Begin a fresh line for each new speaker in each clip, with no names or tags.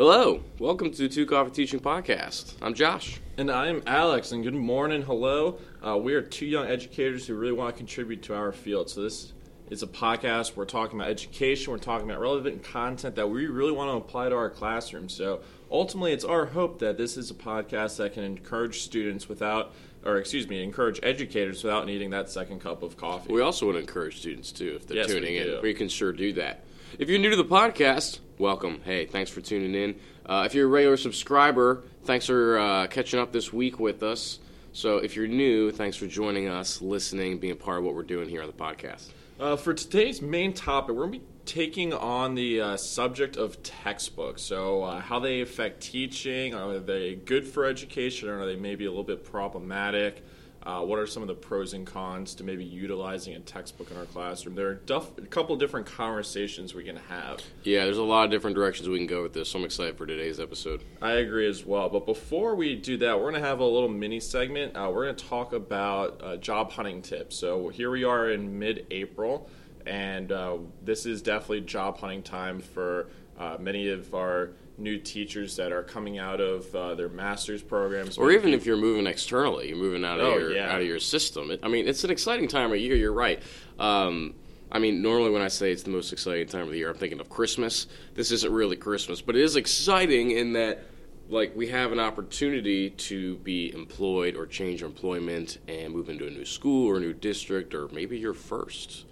Hello, welcome to Two Coffee Teaching Podcast. I'm Josh.
And I'm Alex, and good morning, hello. Uh, we are two young educators who really want to contribute to our field. So, this is a podcast. We're talking about education, we're talking about relevant content that we really want to apply to our classroom. So, ultimately, it's our hope that this is a podcast that can encourage students without, or excuse me, encourage educators without needing that second cup of coffee.
We also want to encourage students too if they're
Yes,
tuning in. We can sure do that. If you're new to the podcast, welcome. Hey, thanks for tuning in. Uh, if you're a regular subscriber, thanks for uh, catching up this week with us. So if you're new, thanks for joining us, listening, being a part of what we're doing here on the podcast.
Uh, for today's main topic, we're going to be taking on the uh, subject of textbooks. So, uh, how they affect teaching. Are they good for education, or are they maybe a little bit problematic? Uh, what are some of the pros and cons to maybe utilizing a textbook in our classroom? There are duff- a couple different conversations we can have.
Yeah, there's a lot of different directions we can go with this. So I'm excited for today's episode.
I agree as well. But before we do that, we're going to have a little mini segment. Uh, we're going to talk about uh, job hunting tips. So here we are in mid April, and uh, this is definitely job hunting time for uh, many of our new teachers that are coming out of uh, their master's programs.
Or even if you're moving externally, you're moving out of
Oh,
your
yeah.
out of your system. It, I mean, it's an exciting time of year. You're right. Um, I mean, normally when I say it's the most exciting time of the year, I'm thinking of Christmas. This isn't really Christmas, but it is exciting in that, like, we have an opportunity to be employed or change employment and move into a new school or a new district or maybe your first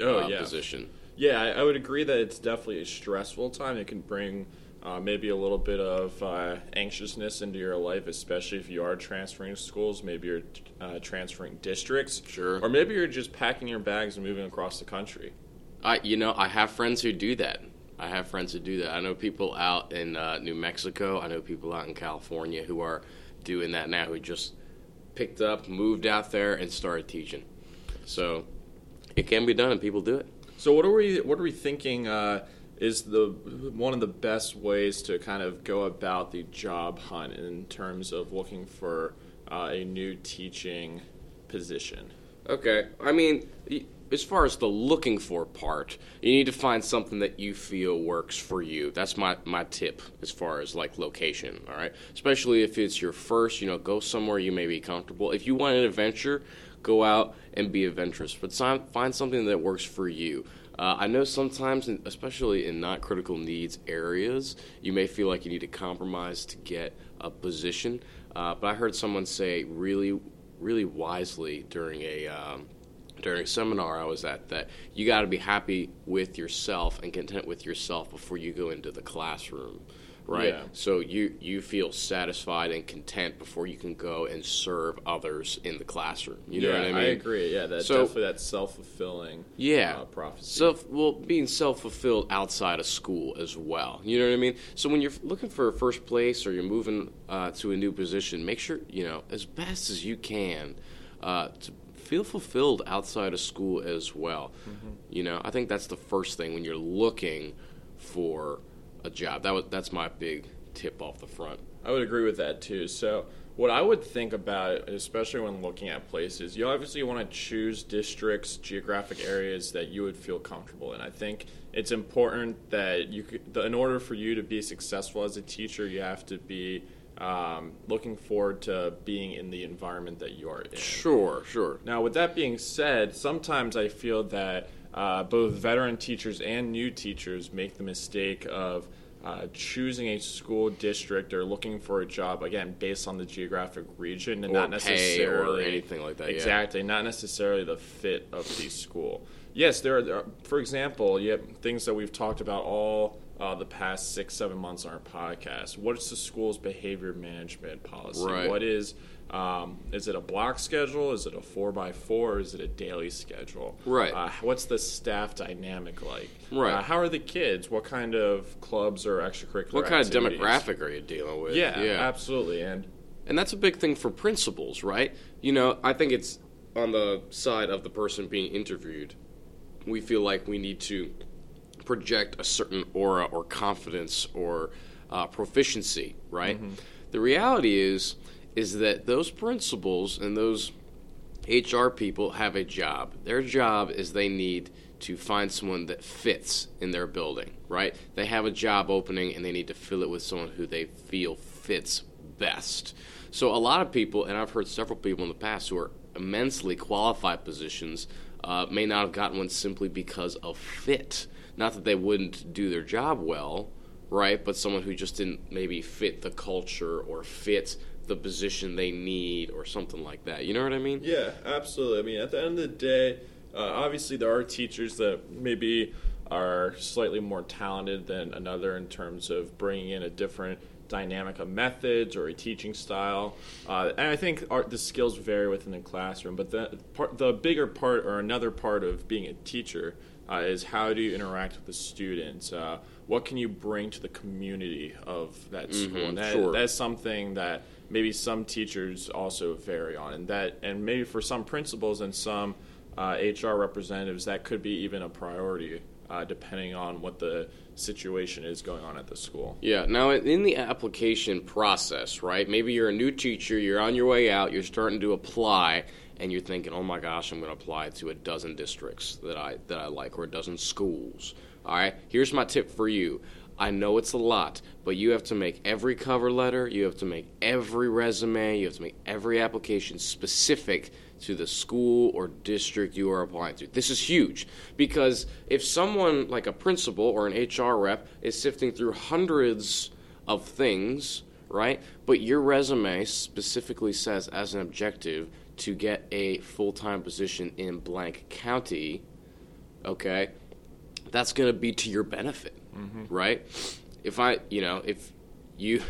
Oh,
uh,
yeah.
position.
Yeah, I, I would agree that it's definitely a stressful time. It can bring uh, maybe a little bit of uh, anxiousness into your life, especially if you are transferring schools. Maybe you're uh, transferring districts,
Sure.
or maybe you're just packing your bags and moving across the country.
I, you know, I have friends who do that. I have friends who do that. I know people out in uh, New Mexico. I know people out in California who are doing that now. Who just picked up, moved out there, and started teaching. So it can be done, and people do it.
So, what are we? What are we thinking? Uh, is the one of the best ways to kind of go about the job hunt in terms of looking for uh, a new teaching position?
Okay, I mean, as far as the looking for part, you need to find something that you feel works for you. That's my my tip as far as like location. All right, especially if it's your first, you know, go somewhere you may be comfortable. If you want an adventure, go out and be adventurous, but find something that works for you. Uh, I know sometimes, especially in not critical needs areas, you may feel like you need to compromise to get a position. Uh, but I heard someone say really, really wisely during a um, during a seminar I was at that you got to be happy with yourself and content with yourself before you go into the classroom, right?
Yeah.
So you you feel satisfied and content before you can go and serve others in the classroom. You know
yeah,
what I mean?
I agree. Yeah, that's
So-
definitely that self fulfilling.
Yeah.
uh, prophecy.
Self well, being self fulfilled outside of school as well. You know what I mean? So when you're looking for a first place or you're moving uh, to a new position, make sure you know as best as you can uh, to feel fulfilled outside of school as well. You know, I think that's the first thing when you're looking for a job. That was that's my big tip off the front.
I would agree with that too. So, what I would think about it, especially when looking at places, you obviously want to choose districts, geographic areas that you would feel comfortable in. I think it's important that you, could, the, in order for you to be successful as a teacher, you have to be um, looking forward to being in the environment that you are in.
Sure, sure.
Now, with that being said, sometimes I feel that uh, both veteran teachers and new teachers make the mistake of uh, choosing a school district or looking for a job again based on the geographic region and
Or
not necessarily
anything like that, yeah.
Exactly, not necessarily the fit of the school. Yes, there are, there are for example, you have things that we've talked about all uh, the past six, seven months on our podcast. What's the school's behavior management policy?
Right.
What is um, is it a block schedule? Is it a four by four? Is it a daily schedule?
Right.
Uh, what's the staff dynamic like?
Right.
Uh, how are the kids? What kind of clubs or extracurricular?
What kind of demographic are you dealing with?
Yeah, absolutely. And
And that's a big thing for principals, right? You know, I think it's on the side of the person being interviewed. We feel like we need to project a certain aura or confidence or uh, proficiency, right? The reality is is that those principals and those HR people have a job. Their job is they need to find someone that fits in their building, right? They have a job opening and they need to fill it with someone who they feel fits best. So a lot of people, and I've heard several people in the past who are immensely qualified positions, uh, may not have gotten one simply because of fit. Not that they wouldn't do their job well, right? But someone who just didn't maybe fit the culture or fit the position they need or something like that. You know what I mean?
Yeah, absolutely. I mean, at the end of the day, uh, obviously there are teachers that maybe are slightly more talented than another in terms of bringing in a different dynamic of methods or a teaching style. Uh, and I think our, the skills vary within the classroom, but the part, the bigger part or another part of being a teacher uh, is how do you interact with the students? Uh, what can you bring to the community of that
Mm-hmm,
school? and that,
sure.
that's something that maybe some teachers also vary on, and that and maybe for some principals and some uh, HR representatives that could be even a priority, uh, depending on what the situation is going on at the school.
Yeah. Now, in the application process, right? Maybe you're a new teacher, you're on your way out, you're starting to apply, and you're thinking, "Oh my gosh, I'm going to apply to a dozen districts that I that I like, or a dozen schools." All right. Here's my tip for you. I know it's a lot, but you have to make every cover letter, you have to make every resume, you have to make every application specific to the school or district you are applying to. This is huge because if someone like a principal or an HR rep is sifting through hundreds of things, right? But your resume specifically says as an objective to get a full-time position in blank county, okay? That's going to be to your benefit, Mm-hmm. right? If I, you know, if you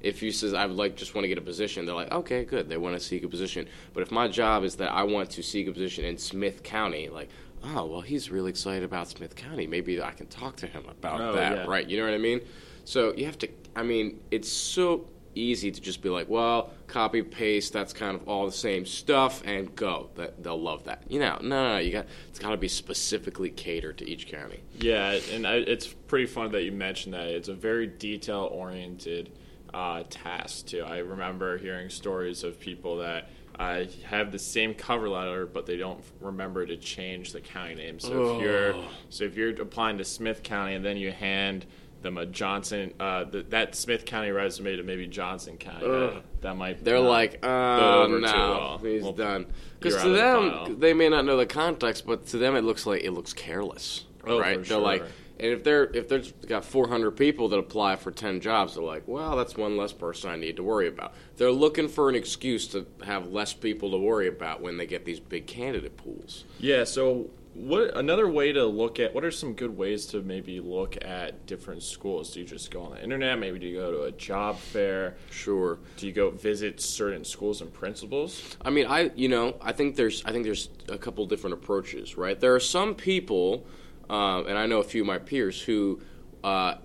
if you says I would like just want to get a position, they're like, okay, good. They want to seek a position. But if my job is that I want to seek a position in Smith County, like, oh well, he's really excited about Smith County. Maybe I can talk to him about
Oh,
that,
yeah.
right? You know what I mean? So you have to. I mean, it's so easy to just be like, well, copy paste. That's kind of all the same stuff, and go. That they'll love that. You know, no, no, no. You got it's got to be specifically catered to each county.
Yeah, and I, it's pretty fun that you mentioned that. It's a very detail oriented uh, task too. I remember hearing stories of people that uh, have the same cover letter, but they don't remember to change the county name. So if you're
Oh.
so if you're applying to Smith County and then you hand them a Johnson uh, th that Smith County resume to maybe Johnson County, that, that might
They're like, oh no,
well.
he's
Well,
done. Because to
of the
them, they may not know the context, but to them, it looks like it looks careless,
Oh,
right? They're like, and if they're if there's got 400 people that apply for 10 jobs, they're like, well, that's one less person I need to worry about. They're looking for an excuse to have less people to worry about when they get these big candidate pools.
Yeah. So, what another way to look at? What are some good ways to maybe look at different schools? Do you just go on the internet? Maybe do you go to a job fair?
Sure.
Do you go visit certain schools and principals?
I mean, I you know, I think there's I think there's a couple different approaches, right? There are some people, um, and I know a few of my peers who, uh,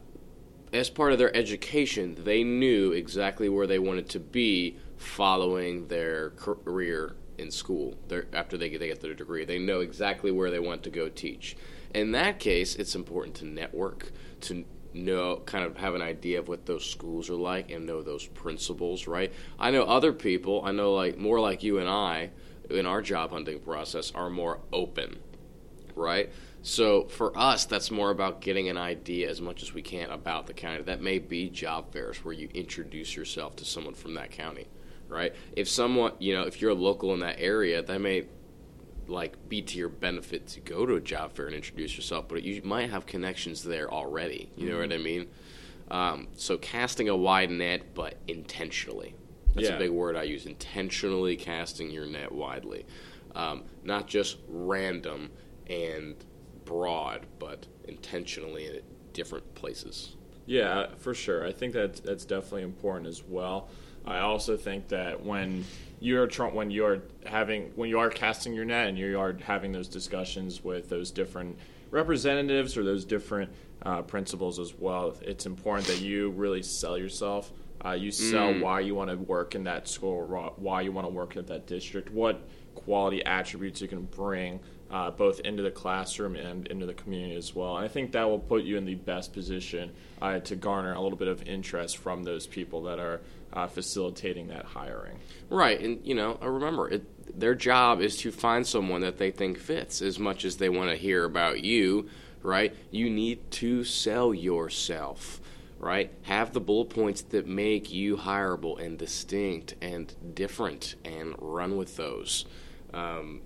as part of their education, they knew exactly where they wanted to be following their career in school. Their, after they get, they get their degree, they know exactly where they want to go teach. In that case, it's important to network to know kind of have an idea of what those schools are like and know those principals right i know other people i know like more like you and i in our job hunting process are more open right so for us that's more about getting an idea as much as we can about the county that may be job fairs where you introduce yourself to someone from that county right if someone you know if you're a local in that area that may like be to your benefit to go to a job fair and introduce yourself, but you might have connections there already. You know what I mean? Um, so casting a wide net, but intentionally. That's
Yeah.
a big word I use. Intentionally casting your net widely, um, not just random and broad, but intentionally in different places.
Yeah, for sure. I think that that's definitely important as well. I also think that when you're when you're having when you are casting your net and you are having those discussions with those different representatives or those different uh, principals as well, it's important that you really sell yourself. Uh, you sell why you want to work in that school, why you want to work at that district, what quality attributes you can bring uh, both into the classroom and into the community as well. And I think that will put you in the best position uh, to garner a little bit of interest from those people that are uh, facilitating that hiring.
Right, and you know, uh, remember, it, their job is to find someone that they think fits as much as they want to hear about you. Right, you need to sell yourself. Right, have the bullet points that make you hireable and distinct and different, and run with those. Um,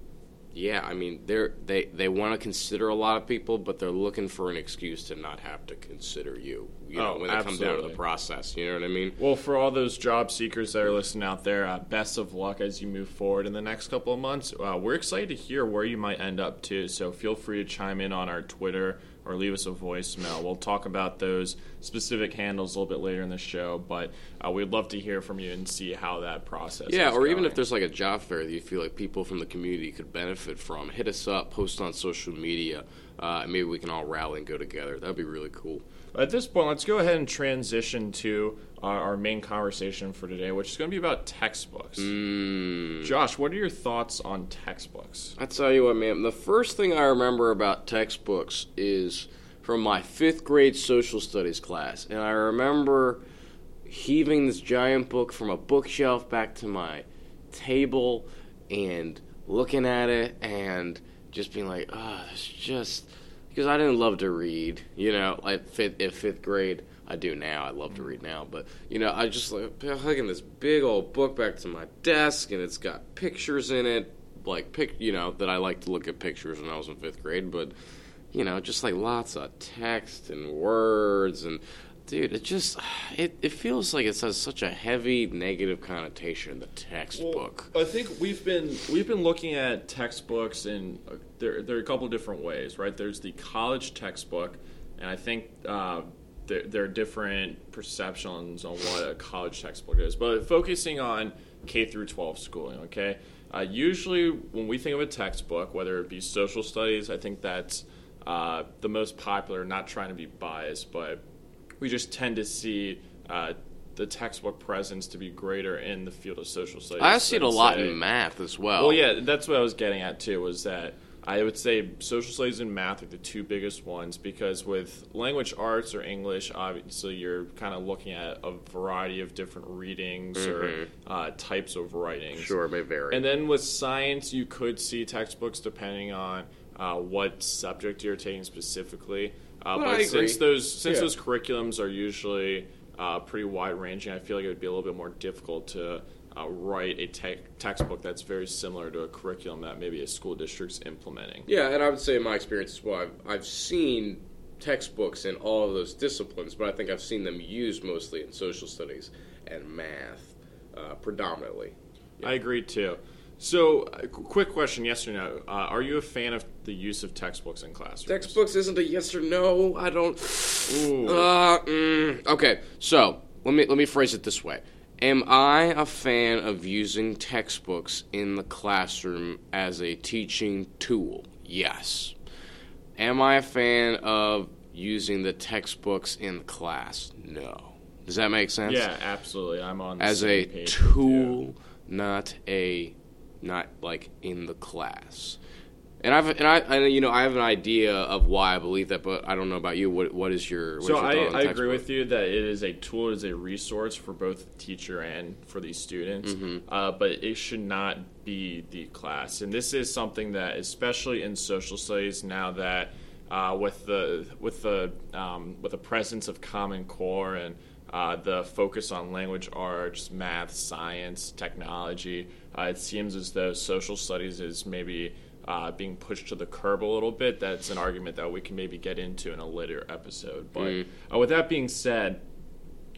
yeah, I mean, they're they they want to consider a lot of people, but they're looking for an excuse to not have to consider you. You know,
Oh,
when it comes down to the process, you know what I mean?
Well, for all those job seekers that are listening out there, uh, best of luck as you move forward in the next couple of months. Uh, we're excited to hear where you might end up too. So feel free to chime in on our Twitter or leave us a voicemail. We'll talk about those specific handles a little bit later in the show, but uh, we'd love to hear from you and see how that process.
Yeah, or even if there's like a job fair that you feel like people from the community could benefit from, hit us up, post on social media. Uh, and maybe we can all rally and go together. That'd be really cool.
At this point, let's go ahead and transition to our, our main conversation for today, which is going to be about textbooks.
Mm.
Josh, what are your thoughts on textbooks?
I tell you what, man. The first thing I remember about textbooks is from my fifth grade social studies class, and I remember heaving this giant book from a bookshelf back to my table and looking at it and just being like, ah, oh, it's just because I didn't love to read, you know, like fifth, at fifth grade. I do now. I love to read now, but you know, I just like hugging this big old book back to my desk, and it's got pictures in it, like pic, you know, that I like to look at pictures when I was in fifth grade, but you know, just like lots of text and words and dude, it just it, it feels like it has such a heavy negative connotation in the textbook.
Well, I think we've been we've been looking at textbooks in uh, there there are a couple different ways, right? There's the college textbook, and I think uh, there, there are different perceptions on what a college textbook is. But focusing on K through 12 schooling, okay. Uh, usually, when we think of a textbook, whether it be social studies, I think that's uh, the most popular. Not trying to be biased, but we just tend to see uh, the textbook presence to be greater in the field of social studies.
I see it a lot
say-
in math as well.
Well, yeah, that's what I was getting at too. Was that I would say social studies and math are the two biggest ones because with language arts or English, obviously you're kind of looking at a variety of different readings or uh, types of writings.
Mm-hmm. sure, it may vary.
And then with science, you could see textbooks depending on uh, what subject you're taking specifically. Uh,
Well,
but since those since
Yeah.
those curriculums are usually uh, pretty wide ranging, I feel like it would be a little bit more difficult to uh, write a te- textbook that's very similar to a curriculum that maybe a school district's implementing.
Yeah, and I would say in my experience as well, I've, I've seen textbooks in all of those disciplines, but I think I've seen them used mostly in social studies and math uh, predominantly.
I agree too. So, uh, qu- quick question: Yes or no? Uh, are you a fan of the use of textbooks in classrooms?
Textbooks isn't a yes or no. I don't.
Ooh.
Uh, mm, okay, so let me let me phrase it this way: Am I a fan of using textbooks in the classroom as a teaching tool? Yes. Am I a fan of using the textbooks in class? No. Does that make sense?
Yeah, absolutely. I'm on the
As
same
a
page with you.
tool, not a, not like in the class. And I've and I, I you know I have an idea of why I believe that, but I don't know about you. What what is your what
So
is your
I, I agree with you that it is a tool, it is a resource for both the teacher and for these students,
Mm-hmm.
uh, but it should not be the class. And this is something that, especially in social studies, now that uh, with the with the um, with the presence of Common Core and uh, the focus on language arts, math, science, technology, uh, it seems as though social studies is maybe uh, being pushed to the curb a little bit. That's an argument that we can maybe get into in a later episode. But uh, with that being said,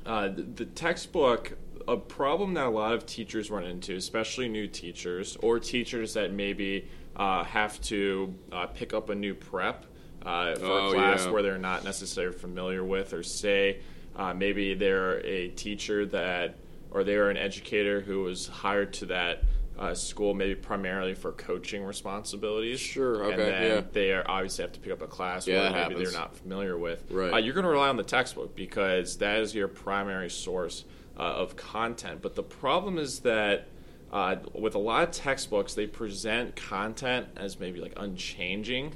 uh, the, the textbook, a problem that a lot of teachers run into, especially new teachers or teachers that maybe uh, have to uh, pick up a new prep uh, for
Oh,
a class
yeah.
where they're not necessarily familiar with, or say uh, maybe they're a teacher that, or they're an educator who was hired to that. Uh, school maybe primarily for coaching responsibilities.
Sure, okay, And
then
yeah.
they are obviously have to pick up a class
Yeah,
where maybe
happens.
they're not familiar with.
Right.
Uh, you're going to rely on the textbook because that is your primary source uh, of content. But the problem is that uh, with a lot of textbooks, they present content as maybe like unchanging.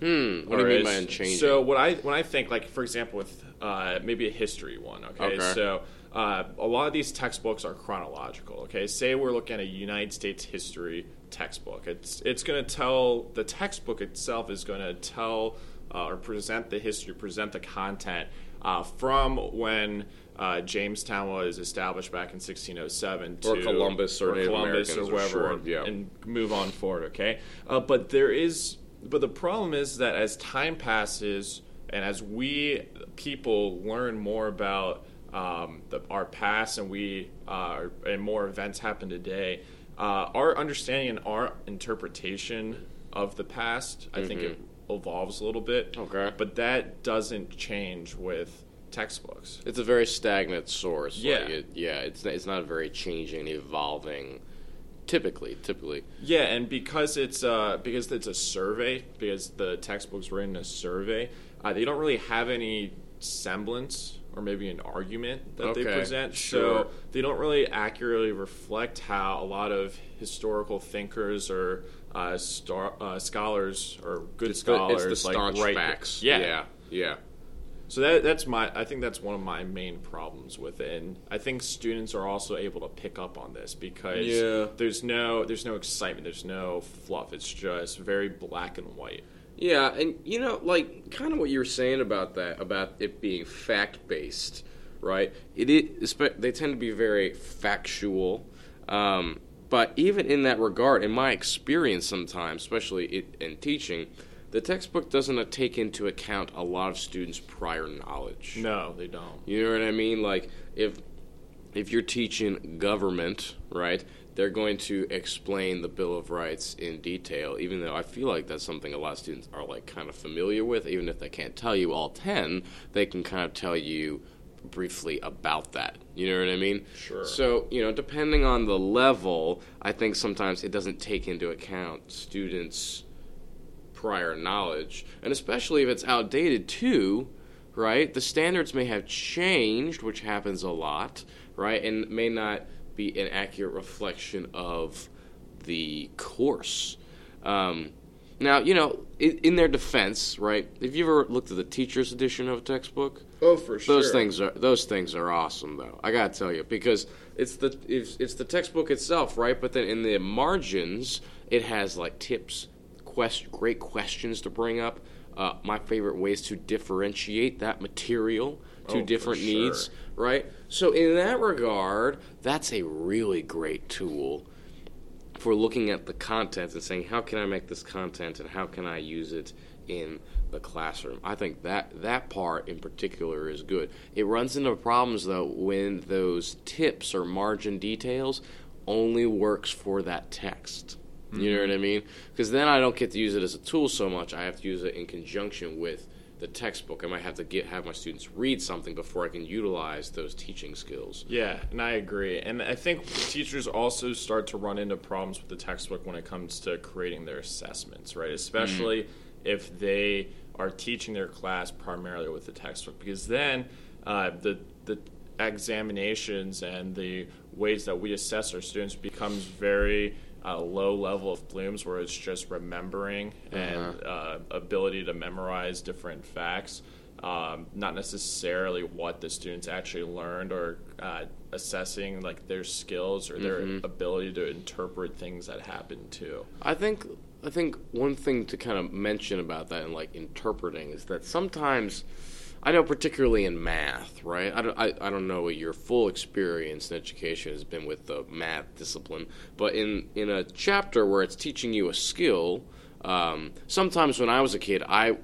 Hmm. What do you mean by unchanging?
So what I when I think like for example with uh, maybe a history one. Okay,
Okay.
so. Uh, a lot of these textbooks are chronological. Okay, say we're looking at a United States history textbook. It's it's going to tell the textbook itself is going to tell uh, or present the history, present the content uh, from when uh, Jamestown was established back in 1607
Or
to
Columbus or Native
Columbus or
or
whoever,
yeah.
and move on forward. Okay, uh, but there is, but the problem is that as time passes and as we people learn more about um, the, our past and we uh, and more events happen today, uh, our understanding and our interpretation of the past, I think it evolves a little bit.
Mm-hmm. Okay.
but that doesn't change with textbooks.
It's a very stagnant source.
Yeah.
Like it, yeah. It's it's not very changing, evolving. Typically, typically.
Yeah, and because it's uh, because it's a survey, because the textbook's written a survey, uh, they don't really have any semblance or maybe an argument that they present.
sure.
So they don't really accurately reflect how a lot of historical thinkers or uh, star, uh, scholars or good
It's the,
scholars
it's the
like write-
facts.
Yeah,
yeah, yeah.
so that, that's my. I think that's one of my main problems with it, and I think students are also able to pick up on this because
Yeah.
there's no there's no excitement, there's no fluff. It's just very black and white.
Yeah, and you know, like kind of what you were saying about that, about it being fact based, right? It is. They tend to be very factual, um, but even in that regard, in my experience, sometimes, especially it, in teaching, the textbook doesn't take into account a lot of students' prior knowledge.
No, they don't.
You know what I mean? Like if if you're teaching government, right? They're going to explain the Bill of Rights in detail, even though I feel like that's something a lot of students are like kind of familiar with. Even if they can't tell you all ten, they can kind of tell you briefly about that. You know what I mean?
Sure.
So, you know, depending on the level, I think sometimes it doesn't take into account students' prior knowledge, and especially if it's outdated too, right? The standards may have changed, which happens a lot, right? And may not be an accurate reflection of the course. Um, now, you know, in, in their defense, right? Have you ever looked at the teacher's edition of a textbook?
Oh, for sure,
Those things are those things are awesome, though. I gotta tell you because it's the it's, it's the textbook itself, right? But then in the margins, it has like tips, quest, great questions to bring up. Uh, my favorite ways to differentiate that material to
Oh,
different
sure.
needs, right? So in that regard, that's a really great tool for looking at the content and saying how can I make this content and how can I use it in the classroom. I think that that part in particular is good. It runs into problems though when those tips or margin details only works for that text. You know mm-hmm. what I mean? Because then I don't get to use it as a tool so much. I have to use it in conjunction with the textbook. I might have to get have my students read something before I can utilize those teaching skills.
Yeah, and I agree. And I think teachers also start to run into problems with the textbook when it comes to creating their assessments, right? Especially if they are teaching their class primarily with the textbook, because then uh, the the examinations and the ways that we assess our students becomes very uh, low level of Bloom's where it's just remembering and uh, ability to memorize different facts um, not necessarily what the students actually learned or uh, assessing like their skills or their ability to interpret things that happen too.
I think I think one thing to kind of mention about that and like interpreting is that sometimes I know particularly in math, right? I don't, I, I don't know what your full experience in education has been with the math discipline, but in in a chapter where it's teaching you a skill, um, sometimes when I was a kid, I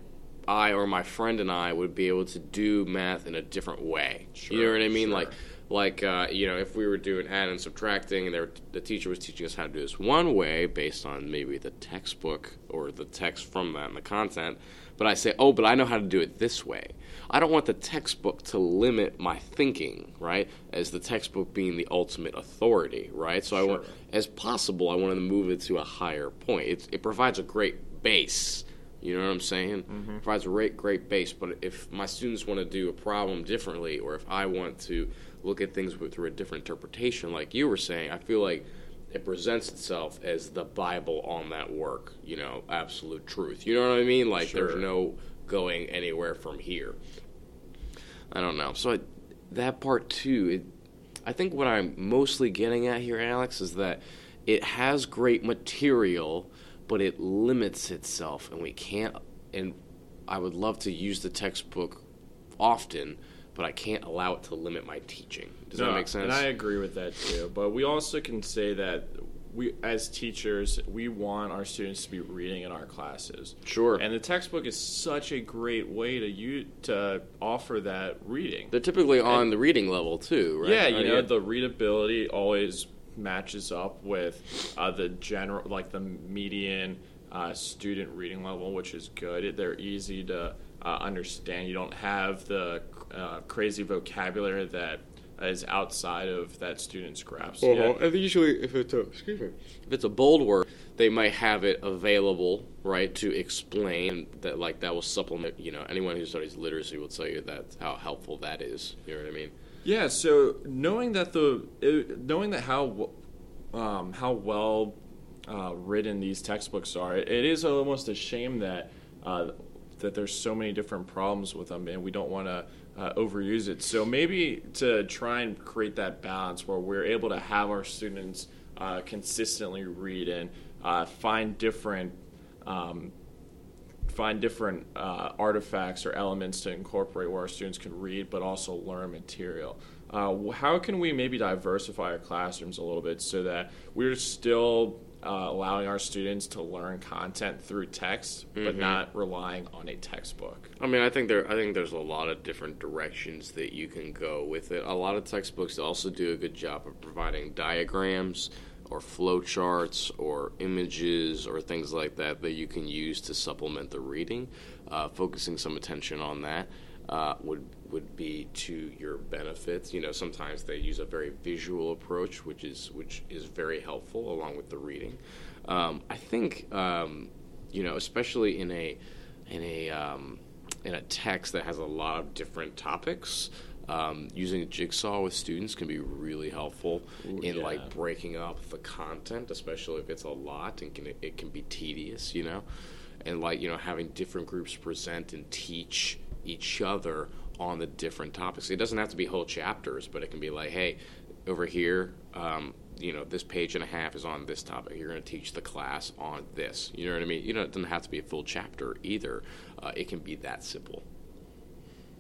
I or my friend and I would be able to do math in a different way. you know what I mean?
sure.
Like like uh, you know if we were doing add and subtracting and there, the teacher was teaching us how to do this one way based on maybe the textbook or the text from that and the content but i say oh but i know how to do it this way i don't want the textbook to limit my thinking right as the textbook being the ultimate authority right so i want as possible i want to move it to a higher point it, it provides a great base you know what I'm saying?
Mm-hmm.
Provides a great, great base. But if my students want to do a problem differently, or if I want to look at things with, through a different interpretation, like you were saying, I feel like it presents itself as the Bible on that work, you know, absolute truth. You know what I mean? Like
Sure.
there's no going anywhere from here. I don't know. So I, that part too, it, I think what I'm mostly getting at here, Alex, is that it has great material, but it limits itself, and we can't. And I would love to use the textbook often, but I can't allow it to limit my teaching. Does
No,
that make sense?
And I agree with that too. But we also can say that we, as teachers, we want our students to be reading in our classes.
Sure.
And the textbook is such a great way to you to offer that reading.
They're typically on the reading level too, right?
Yeah, you
Uh,
know the readability always matches up with uh, the general, like the median uh, student reading level, which is good. They're easy to uh, understand. You don't have the uh, crazy vocabulary that is outside of that student's grasp. Yet.
And usually, if it's a excuse me, if it's a bold word, they might have it available, right, to explain that. Like that will supplement. You know, anyone who studies literacy will tell you that how helpful that is. You know what I mean?
Yeah, so knowing that the it, knowing that how um, how well uh, written these textbooks are, it, it is almost a shame that uh, that there's so many different problems with them, and we don't want to uh, overuse it. So maybe to try and create that balance where we're able to have our students uh, consistently read and uh, find different. Um, find different uh, artifacts or elements to incorporate where our students can read but also learn material. Uh, how can we maybe diversify our classrooms a little bit so that we're still uh, allowing our students to learn content through text but not relying on a textbook?
I mean, I think there. I think there's a lot of different directions that you can go with it. A lot of textbooks also do a good job of providing diagrams or flowcharts or images or things like that that you can use to supplement the reading. Uh, focusing some attention on that uh, would would be to your benefit. You know, sometimes they use a very visual approach, which is which is very helpful along with the reading. Um, I think um, you know, especially in a in a um, in a text that has a lot of different topics. Um, using a jigsaw with students can be really helpful
Ooh,
in
yeah.
like breaking up the content, especially if it's a lot and can it can be tedious, you know, and like you know having different groups present and teach each other on the different topics. It doesn't have to be whole chapters, but it can be like, hey, over here, um, you know, this page and a half is on this topic. You're going to teach the class on this. You know what I mean? You know, it doesn't have to be a full chapter either. Uh, it can be that simple.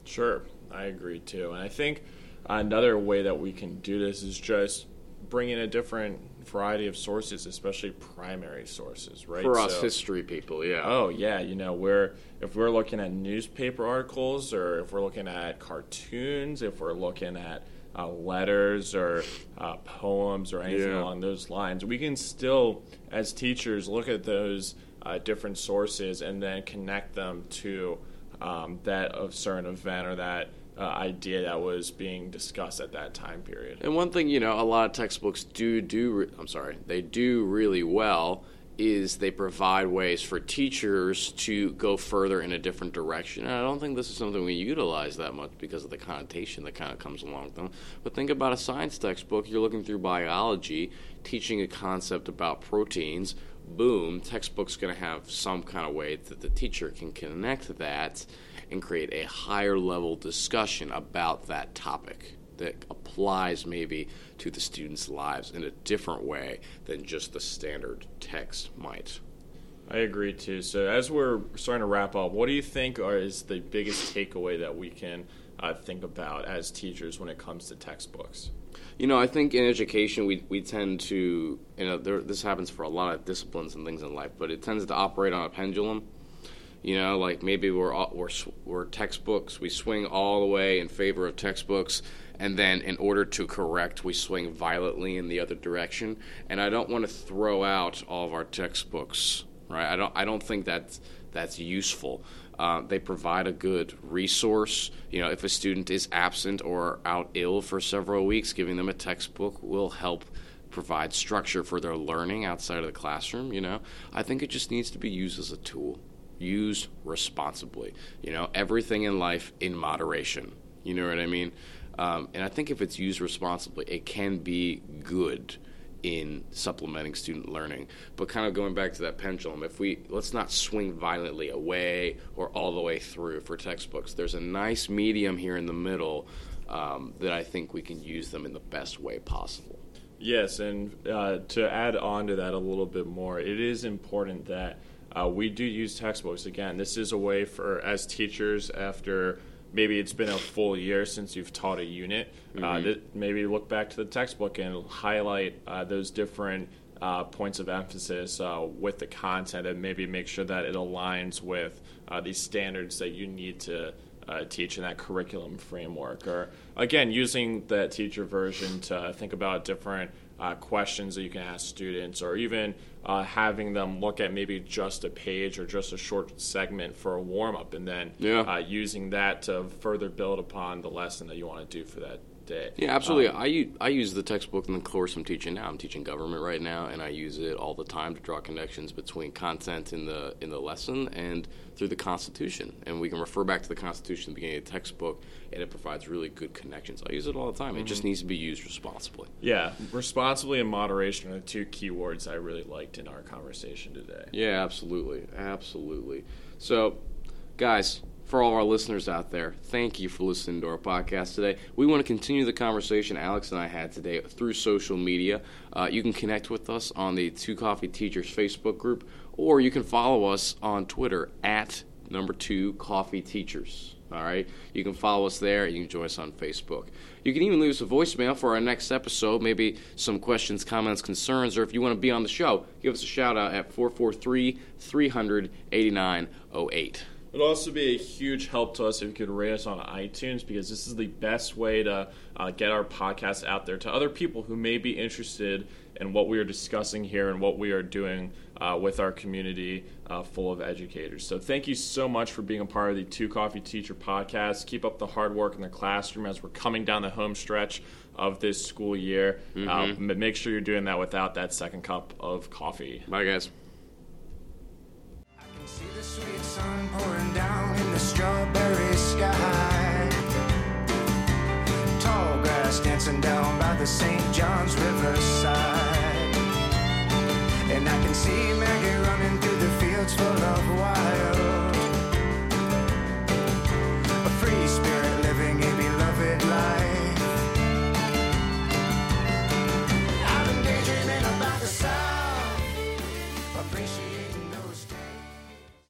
Sure, I agree too. And I think another way that we can do this is just bring in a different variety of sources, especially primary sources, right?
For us
So-
history people, yeah.
Oh yeah, you know, we're if we're looking at newspaper articles or if we're looking at cartoons, if we're looking at uh, letters or uh, poems or anything
Yeah.
along those lines, we can still, as teachers, look at those uh, different sources and then connect them to um, that of certain event or that uh, idea that was being discussed at that time period.
And one thing, you know, a lot of textbooks do do. Re- I'm sorry, they do really well. Is they provide ways for teachers to go further in a different direction. And I don't think this is something we utilize that much because of the connotation that kind of comes along with them. But think about a science textbook. You're looking through biology, teaching a concept about proteins. Boom, textbook's going to have some kind of way that the teacher can connect that and create a higher level discussion about that topic that applies maybe to the students' lives in a different way than just the standard text might.
I agree too. So as we're starting to wrap up, what do you think are, is the biggest takeaway that we can uh, think about as teachers when it comes to textbooks?
You know, I think in education we, we tend to, you know, there, this happens for a lot of disciplines and things in life, but it tends to operate on a pendulum. You know, like maybe we're all, we're we're textbooks, we swing all the way in favor of textbooks, and then in order to correct, we swing violently in the other direction. And I don't want to throw out all of our textbooks, right? I don't I don't think that's that's useful. Uh, they provide a good resource. You know, if a student is absent or out ill for several weeks, giving them a textbook will help provide structure for their learning outside of the classroom. You know, I think it just needs to be used as a tool, used responsibly. You know, everything in life in moderation. You know what I mean? Um, and I think if it's used responsibly, it can be good in supplementing student learning. But kind of going back to that pendulum, if we let's not swing violently away or all the way through for textbooks. There's a nice medium here in the middle um, that I think we can use them in the best way possible.
Yes, and uh, to add on to that a little bit more, it is important that uh, we do use textbooks. Again, this is a way for as teachers after maybe it's been a full year since you've taught a unit. Uh, mm-hmm. Uh, maybe look back to the textbook and highlight uh, those different uh, points of emphasis uh, with the content and maybe make sure that it aligns with uh, these standards that you need to teach in that curriculum framework. Or again, using the teacher version to think about different uh, questions that you can ask students, or even uh, having them look at maybe just a page or just a short segment for a warm up, and then yeah. uh, using that to further build upon the lesson that you want to do for that day.
Yeah, absolutely. Um, I, use, I use the textbook in the course I'm teaching now. I'm teaching government right now, and I use it all the time to draw connections between content in the in the lesson and through the Constitution. And we can refer back to the Constitution at the beginning of the textbook, and it provides really good connections. I use it all the time. Mm-hmm. It just mm-hmm. needs to be used responsibly.
Yeah, responsibly and moderation are the two key words I really liked in our conversation today.
Yeah, absolutely, absolutely. So, guys for all of our listeners out there, thank you for listening to our podcast today. We want to continue the conversation Alex and I had today through social media. Uh, you can connect with us on the Two Coffee Teachers Facebook group, or you can follow us on Twitter at number two coffee teachers. All right, you can follow us there. And you can join us on Facebook. You can even leave us a voicemail for our next episode, maybe some questions, comments, concerns, or if you want to be on the show, give us a shout out at 443 300 8908.
It would also be a huge help to us if you could rate us on iTunes because this is the best way to uh, get our podcast out there to other people who may be interested in what we are discussing here and what we are doing uh, with our community uh, full of educators. So, thank you so much for being a part of the Two Coffee Teacher podcast. Keep up the hard work in the classroom as we're coming down the home stretch of this school year. Mm-hmm. Uh, make sure you're doing that without that second cup of coffee.
Bye, guys
sweet sun pouring down in the strawberry sky. Tall grass dancing down by the St. John's Riverside. And I can see Maggie running through the fields full of wild.